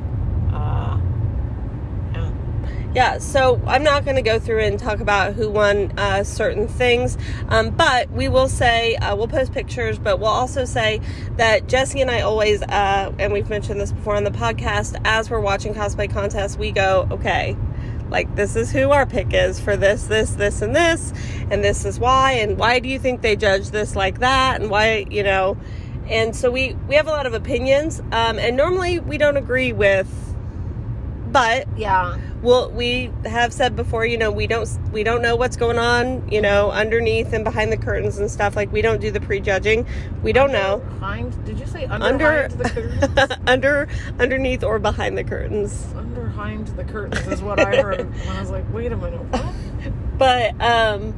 Yeah. Yeah, so I'm not going to go through and talk about who won uh, certain things, um, but we will say, uh, we'll post pictures, but we'll also say that Jesse and I always, uh, and we've mentioned this before on the podcast, as we're watching cosplay contests, we go, okay, like this is who our pick is for this, this, this, and this, and this is why, and why do you think they judge this like that, and why, you know, and so we we have a lot of opinions, um, and normally we don't agree with, but Yeah. Well we have said before you know we don't we don't know what's going on you know underneath and behind the curtains and stuff like we don't do the prejudging we don't know Behind? Did you say under, under the curtains? under underneath or behind the curtains under behind the curtains is what I heard. and I was like, wait a minute, what? but um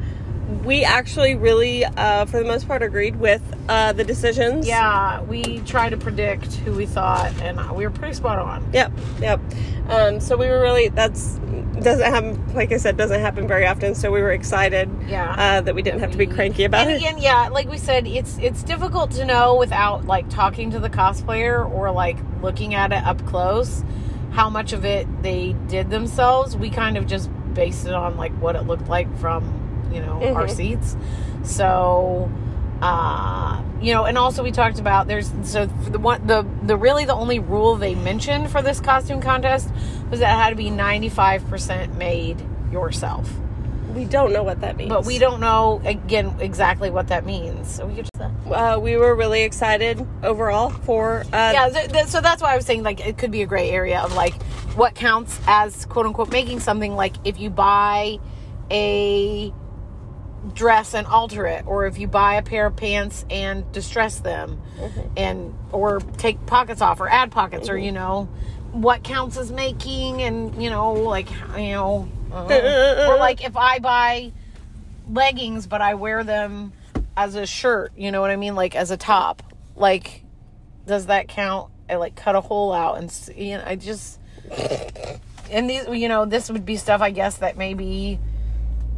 we actually really uh for the most part agreed with uh the decisions Yeah, we tried to predict who we thought, and we were pretty spot on. Yep, yep. Um, so we were really that's doesn't happen like I said doesn't happen very often. So we were excited Yeah. uh, that we didn't have to be cranky about it. and it. again, yeah, like we said, it's it's difficult to know without like talking to the cosplayer or like looking at it up close how much of it they did themselves. We kind of just based it on like what it looked like from you know our Mhm. seats. So uh you know and also we talked about there's so for the one the the really the only rule they mentioned for this costume contest was that it had to be 95% made yourself We don't know what that means, but we don't know again exactly what that means. So we could just, Uh, we were really excited overall for uh, yeah. Th- th- so that's why I was saying like it could be a gray area of like what counts as quote unquote making something. Like if you buy a dress and alter it or if you buy a pair of pants and distress them and or take pockets off or add pockets or you know what counts as making and you know like you know uh, or like if i buy leggings but i wear them as a shirt you know what i mean? Like as a top. Like does that count? I like cut a hole out and you know i just and these you know this would be stuff i guess that maybe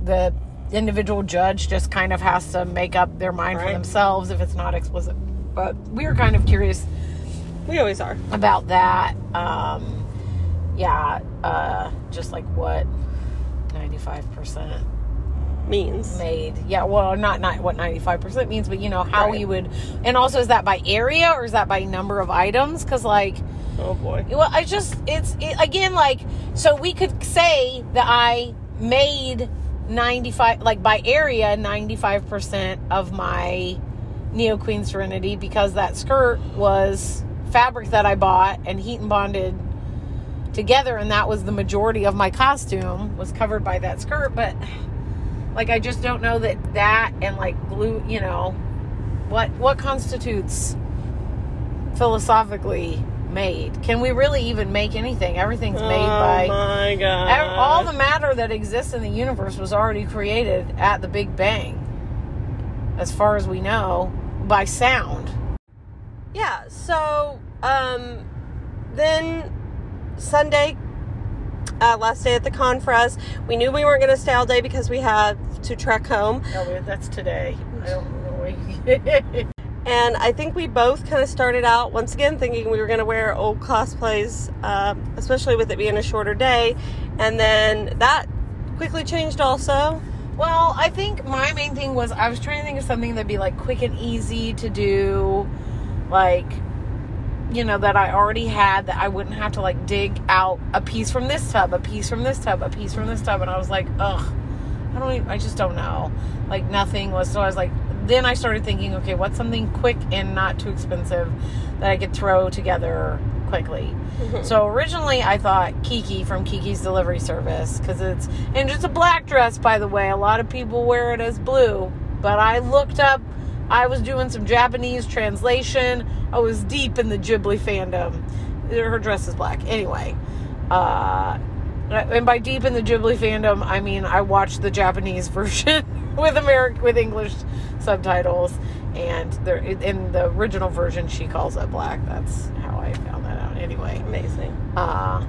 the individual judge just kind of has to make up their mind for themselves if it's not explicit but we were kind of curious We always are. about that um yeah uh just like what 95% Means. made yeah well not not what 95% means but you know how Right. you would and also is that by area or is that by number of items because like Oh boy. well i just it's it, again like so we could say that i made 95 like by area 95% of my neo queen serenity because that skirt was fabric that i bought and heat and bonded together and that was the majority of my costume was covered by that skirt. But like i just don't know that that and like glue you know what what constitutes philosophically made. Can we really even make anything? Everything's made oh by my god. all the matter that exists in the universe was already created at the big bang as far as we know by sound. Yeah so um then sunday uh, last day at the conference we knew we weren't going to stay all day because we had to trek home. Oh that's today. I don't know and i think we both kind of started out once again thinking we were going to wear old cosplays um, especially with it being a shorter day. And then that quickly changed also. Well, I think my main thing was I was trying to think of something that'd be like quick and easy to do, like, you know, that I already had that I wouldn't have to like dig out a piece from this tub, a piece from this tub, a piece from this tub. And I was like, ugh, I don't even, I just don't know. Like, nothing was, so I was like, then I started thinking, okay, what's something quick and not too expensive that I could throw together quickly? So originally I thought Kiki from Kiki's Delivery Service because it's and it's a black dress by the way. A lot of people wear it as blue, but I looked up. I was doing some Japanese translation. I was deep in the Ghibli fandom. Her dress is black anyway. Uh, and by deep in the Ghibli fandom, I mean I watched the Japanese version with American with English subtitles, and there in the original version she calls it black. That's how I found that out. Anyway, amazing uh,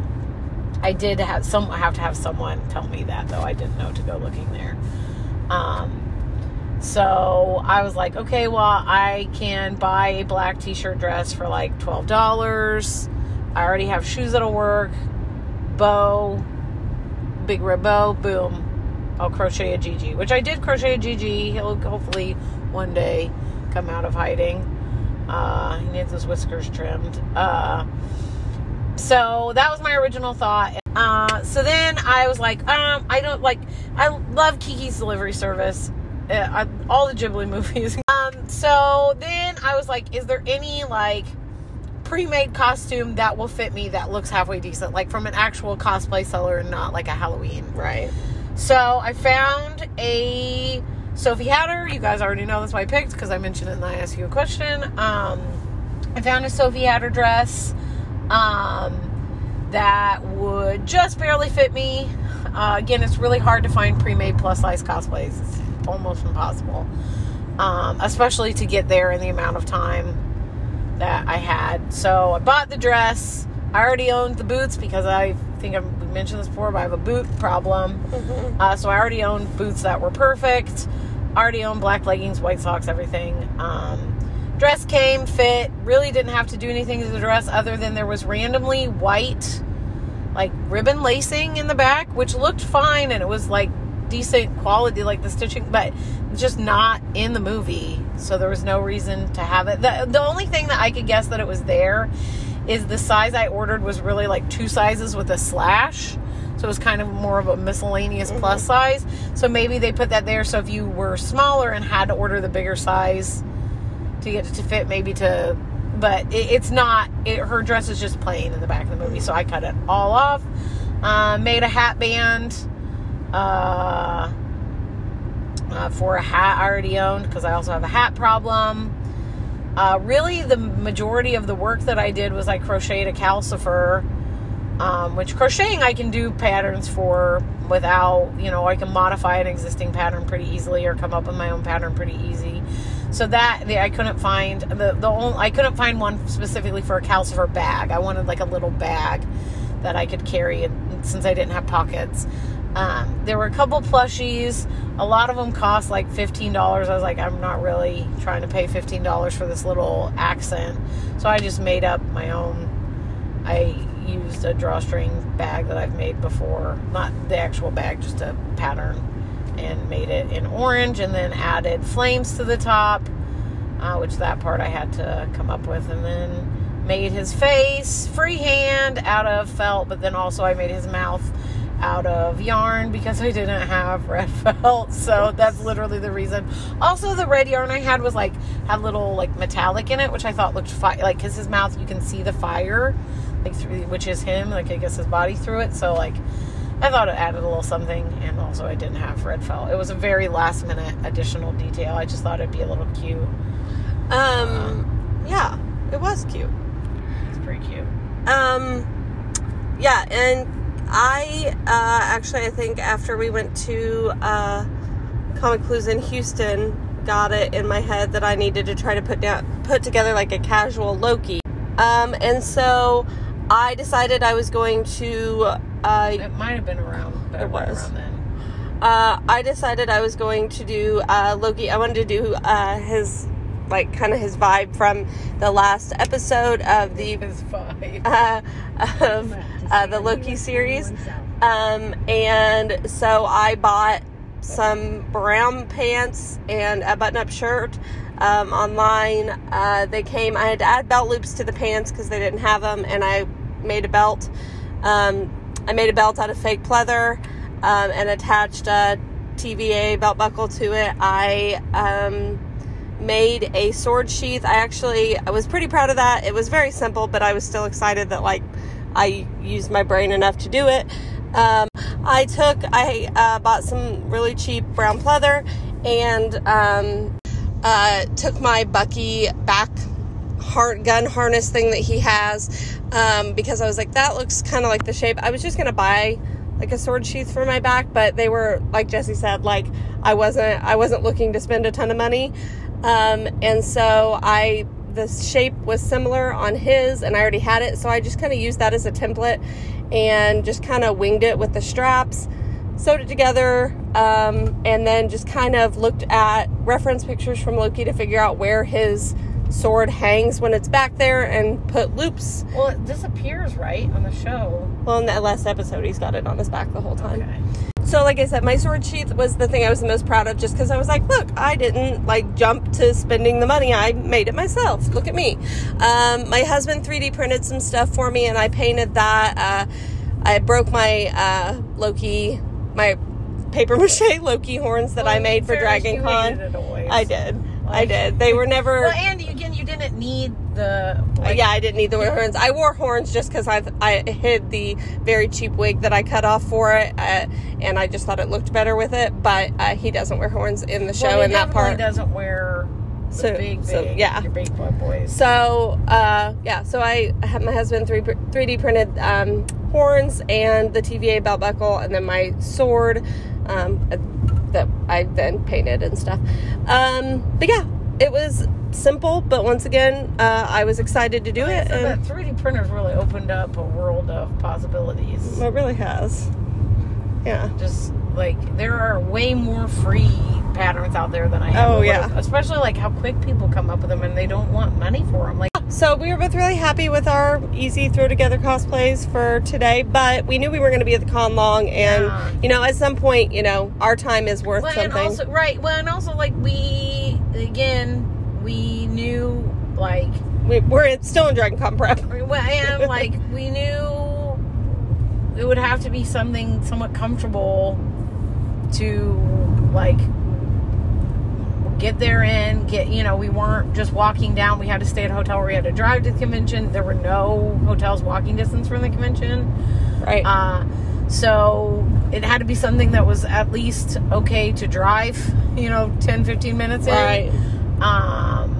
I did have some. Have to have someone tell me that though. I didn't know to go looking there. Um, so I was like, okay, well, I can buy a black T-shirt dress for like twelve dollars. I already have shoes that'll work. Bow, big bow, boom. I'll crochet a Jiji, which I did crochet a Jiji. He'll hopefully one day come out of hiding. Uh, he needs his whiskers trimmed. Uh, so that was my original thought. Uh, so then I was like, um, I don't like, I love Kiki's delivery service, uh, I, all the Ghibli movies. Um, so then I was like, is there any like pre-made costume that will fit me that looks halfway decent, like from an actual cosplay seller and not like a Halloween? right So I found a Sophie Hatter. You guys already know that's why I picked because I mentioned it and I asked you a question. Um, I found a Sophie Hatter dress um, that would just barely fit me. Uh, again, it's really hard to find pre-made plus size cosplays. It's almost impossible, um, especially to get there in the amount of time that I had. So I bought the dress. I already owned the boots because I think I've mentioned this before, but I have a boot problem. Uh, so I already owned boots that were perfect. I already owned black leggings, white socks, everything. Um, dress came, fit. Really didn't have to do anything to the dress other than there was randomly white, like ribbon lacing in the back, which looked fine and it was like decent quality, like the stitching, but just not in the movie. So there was no reason to have it. The, the only thing that I could guess that it was there is the size I ordered was really like two sizes with a slash. So it was kind of more of a miscellaneous plus size. So maybe they put that there so if you were smaller and had to order the bigger size to get it to fit, maybe to. But it, it's not. It, her dress is just plain in the back of the movie, so I cut it all off. Uh, made a hat band. Uh, uh, for a hat I already owned because I also have a hat problem. Uh, really, the majority of the work that I did was I crocheted a calcifer, um, which crocheting I can do patterns for without, you know, I can modify an existing pattern pretty easily or come up with my own pattern pretty easy. So that the, I couldn't find the the only, I couldn't find one specifically for a calcifer bag. I wanted like a little bag that I could carry and since I didn't have pockets. Um, there were a couple plushies. A lot of them cost like $15. I was like, I'm not really trying to pay $15 for this little accent. So I just made up my own. I used a drawstring bag that I've made before. Not the actual bag, just a pattern. And made it in orange and then added flames to the top, uh, which that part I had to come up with. And then made his face freehand out of felt, but then also I made his mouth out of yarn because I didn't have red felt. So that's literally the reason. Also, the red yarn I had was like had little like metallic in it, which I thought looked fi- like because his mouth you can see the fire, like through which is him, like I guess his body through it. So like I thought it added a little something, and also I didn't have red felt. It was a very last minute additional detail. I just thought it'd be a little cute. Um, yeah, it was cute. It's pretty cute. Um, yeah, and I uh, actually, I think after we went to uh, Comicpalooza in Houston, got it in my head that I needed to try to put down, put together like a casual Loki. Um, and so I decided I was going to. Uh, It might have been around, but it, was. around then. uh, I decided I was going to do uh, Loki. I wanted to do uh, his like kind of his vibe from the last episode of the His vibe. uh, of uh, the Loki series. Um, and so I bought some brown pants and a button up shirt um, online. Uh, they came, I had to add belt loops to the pants because they didn't have them, and I made a belt. Um, I made a belt out of fake pleather um, and attached a TVA belt buckle to it. I um, made a sword sheath. I actually I was pretty proud of that. It was very simple, but I was still excited that like I used my brain enough to do it. Um, I took I uh, bought some really cheap brown pleather and um, uh, took my Bucky back heart gun harness thing that he has um, because I was like that looks kind of like the shape. I was just gonna buy like a sword sheath for my back, but they were like Jesse said, like I wasn't I wasn't looking to spend a ton of money, um, and so I the shape was similar on his, and I already had it, so I just kind of used that as a template and just kind of winged it with the straps, sewed it together, um, and then just kind of looked at reference pictures from Loki to figure out where his sword hangs when it's back there and put loops. Well, it disappears, right, on the show. Well, in that last episode, he's got it on his back the whole time. Okay. So, like I said, my sword sheath was the thing I was the most proud of just because I was like, look, I didn't like jump to spending the money. I made it myself. Look at me. Um, my husband 3D printed some stuff for me and I painted that. Uh, I broke my uh, Loki, my paper mache Loki horns that I made for Dragon Con. hated it always. I did. I did. They were never. Well, and again, you didn't need the. Like, yeah, I didn't need the horns. I wore horns just because I I hid the very cheap wig that I cut off for it, uh, and I just thought it looked better with it. But uh, he doesn't wear horns in the show well, in that part. doesn't wear So- big, big, so, yeah. your big boy boys. So uh, yeah, so I had my husband three three D printed um, horns and the TVA belt buckle, and then my sword um, that I then painted and stuff. Um, but yeah, it was simple, but once again, uh, I was excited to do I it, said, and that 3D printer's really opened up a world of possibilities. it really has. Yeah. Just like there are way more free patterns out there than I Oh, yeah. Especially like how quick people come up with them and they don't want money for them. Like So we were both really happy with our easy throw together cosplays for today, but we knew we were going to be at the con long, and Yeah. you know, at some point, you know, our time is worth well, and something. also right. Well, and also like we again we knew like we, we're in, still in Dragon Con prep. well and like we knew it would have to be something somewhat comfortable to like get there in get you know we weren't just walking down we had to stay at a hotel where we had to drive to the convention there were no hotels walking distance from the convention Right. uh, so it had to be something that was at least okay to drive, you know, 10, 15 minutes in. Right. Um,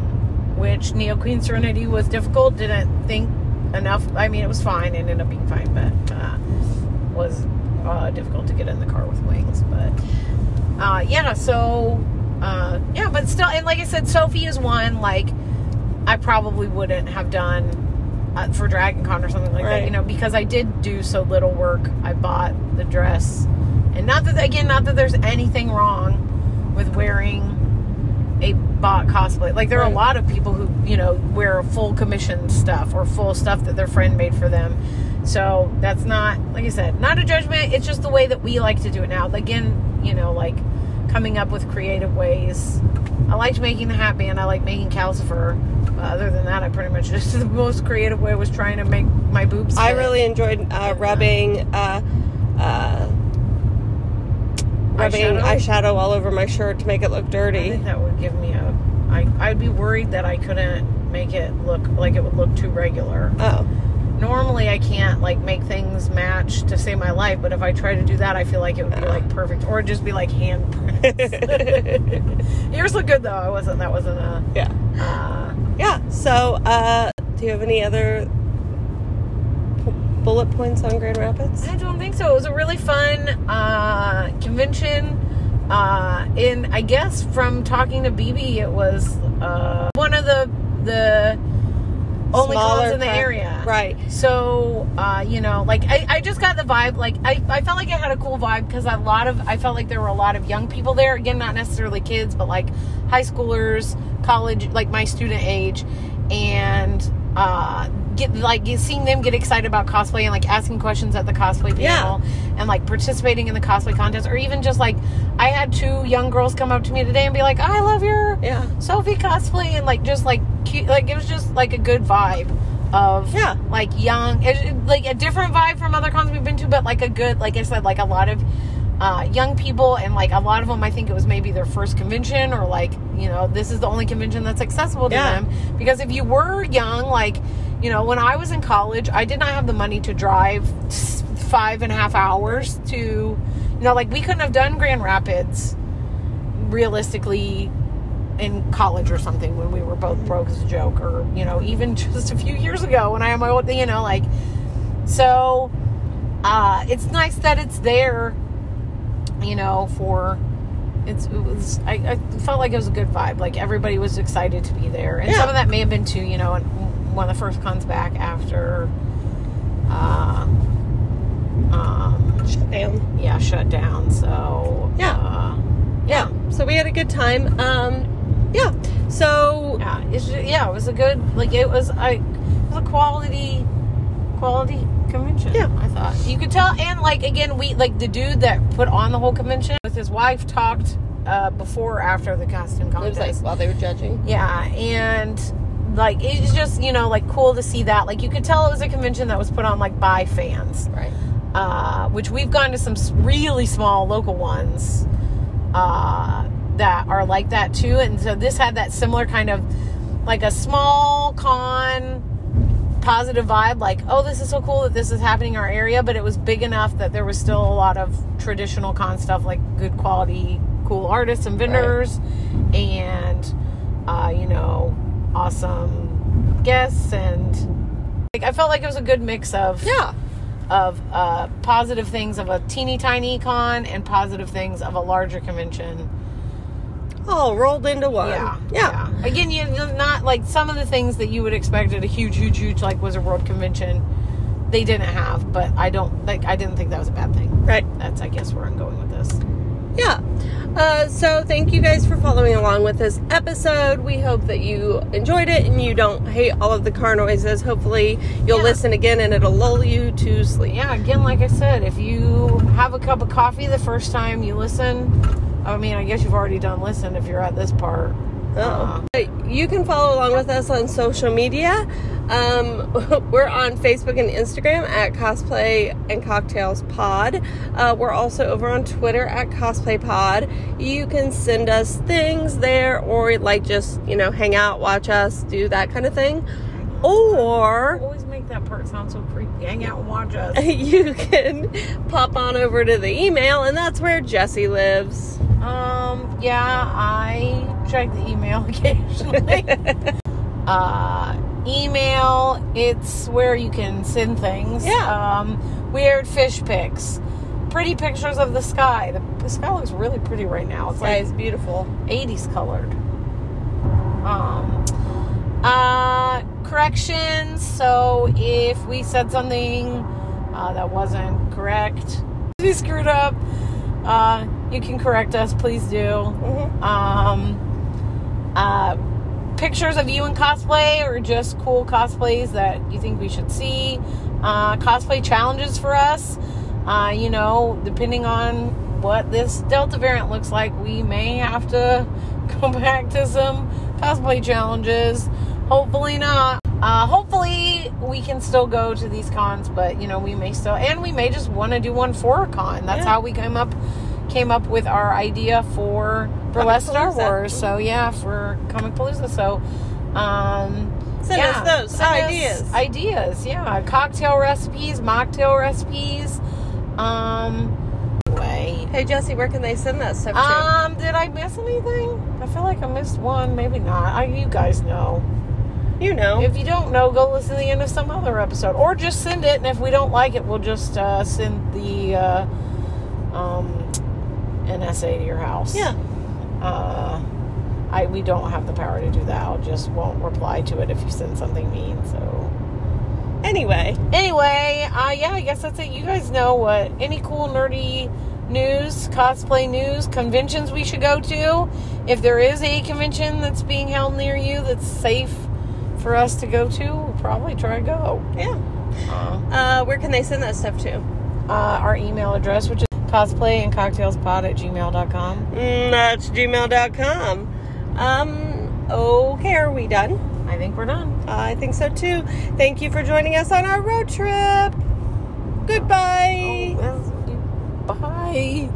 which Neo Queen Serenity was difficult. Didn't think enough. I mean, it was fine. It ended up being fine, but uh, was uh, difficult to get in the car with wings. But uh, yeah, so uh, yeah, but still, and like I said, Sophie is one like I probably wouldn't have done uh, for Dragon Con or something like that, you know, because I did do so little work. I bought the dress, and not that again, not that there's anything wrong with wearing a bought cosplay. Like there are a lot of people who you know wear full commission stuff or full stuff that their friend made for them. So that's not like I said, not a judgment. It's just the way that we like to do it now. Again, you know, like coming up with creative ways. I liked making the hat band. I like making calcifer. Uh, other than that, I pretty much just the most creative way was trying to make my boobs. I really enjoyed uh, rubbing uh, uh, rubbing Eyeshadow? eyeshadow? all over my shirt to make it look I dirty. think that would give me a. I I'd be worried that I couldn't make it look like it would look too regular. Oh, normally I can't like make things match to save my life, but if I try to do that, I feel like it would be like perfect, or just be like handprints. Yours look good though. I wasn't. That wasn't a. yeah, Uh, yeah. So, uh, do you have any other p- bullet points on Grand Rapids? I don't think so. It was a really fun uh, convention. Uh, and I guess from talking to BB, it was uh, one of the the only Smaller in the area. right? So, uh, you know, like I, I just got the vibe. Like I, I felt like I had a cool vibe because a lot of I felt like there were a lot of young people there. Again, not necessarily kids, but like high schoolers, college, like my student age, and uh, get like seeing them get excited about cosplay and like asking questions at the cosplay Yeah. panel and like participating in the cosplay contest, or even just like I had two young girls come up to me today and be like, "I love your Yeah, Sophie cosplay and like just like cute, like it was just like a good vibe of Yeah. like young, it, like a different vibe from other cons we've been to, but like a good, like I said, like a lot of uh, young people and like a lot of them. I think it was maybe their first convention or like you know this is the only convention that's accessible to Yeah. them because if you were young, like you know when I was in college, I did not have the money to drive five and a half hours to you know like we couldn't have done Grand Rapids realistically in college or something when we were both broke as a joke or you know even just a few years ago when i am my old you know like so uh it's nice that it's there you know for it's it was I, I felt like it was a good vibe like everybody was excited to be there and Yeah. some of that may have been too you know one of the first cons back after uh um shut down. yeah shut down so Yeah. uh, Yeah. So we had a good time. Um, yeah. So yeah it's ju- yeah it was a good like it was i it was a quality quality convention Yeah. i thought you could tell and like again we like the dude that put on the whole convention with his wife talked uh before or after the costume it was contest like while they were judging. yeah and like it's just you know like cool to see that like you could tell it was a convention that was put on like by fans Right. uh, which we've gone to some really small local ones uh, that are like that too. And so this had that similar kind of like a small con positive vibe like oh this is so cool that this is happening in our area but it was big enough that there was still a lot of traditional con stuff like good quality cool artists and vendors and uh, you know awesome guests and like i felt like it was a good mix of Yeah. of uh, positive things of a teeny tiny con and positive things of a larger convention. All rolled into one. Yeah, Yeah. Again, you you're not like some of the things that you would expect at a huge, huge, huge like Wizard World convention. They didn't have, but I don't like. I didn't think that was a bad thing. Right. That's, I guess, where I'm going with this. Yeah. Uh, so thank you guys for following along with this episode. We hope that you enjoyed it and you don't hate all of the car noises. Hopefully you'll Yeah. listen again and it'll lull you to sleep. Yeah. Again, like I said, if you have a cup of coffee the first time you listen, I mean, I guess you've already done listen if you're at this part. Uh, Oh. You can follow along with us on social media. Um, we're on Facebook and Instagram at Cosplay and Cocktails Pod. Uh, we're also over on Twitter at Cosplay Pod. You can send us things there or like just, you know, hang out, watch us, do that kind of thing. Or that part sounds so creepy. Hang out and watch us. you can pop on over to the email, and that's where Jesse lives. Um, yeah, I check the email occasionally. uh, email, it's where you can send things. Yeah. Um, weird fish pics, pretty pictures of the sky. The, the sky looks really pretty right now. It's Sky like is beautiful. 80s colored. Um, uh, corrections. So if we said something uh, that wasn't correct, we screwed up, uh, you can correct us. Please do. Mhm. Um, uh, pictures of you in cosplay or just cool cosplays that you think we should see. Uh, cosplay challenges for us. Uh, you know, depending on what this Delta variant looks like, we may have to go back to some cosplay challenges. Hopefully not. Uh, hopefully we can still go to these cons, but you know we may still, and we may just want to do one for a con. That's Yeah. how we came up came up with our idea for for less Star Wars. So yeah, for Comicpalooza. So um, Send yeah, us those send us ideas. ideas, yeah, cocktail recipes, mocktail recipes. Um, way. hey, Jesse, where can they send that stuff to? Um, did I miss anything? I feel like I missed one, maybe not. I, you guys know. You know. If you don't know, go listen to the end of some other episode, or just send it. And if we don't like it, we'll just uh, send the uh, um, NSA to your house. yeah. Uh, I we don't have the power to do that. I'll just won't reply to it if you send something mean. So Anyway, anyway, uh, yeah, I guess that's it. You guys know what? Any cool nerdy news, cosplay news, conventions we should go to? If there is a convention that's being held near you that's safe for us to go to, we'll probably try to go. yeah. Uh, Uh, where can they send that stuff to? uh, our email address, which is cosplay and cocktailspod at gmail.com. Mm, that's gmail.com. Um, okay, are we done? I think we're done. I think so too. Thank you for joining us on our road trip. Goodbye. Oh, that's- bye.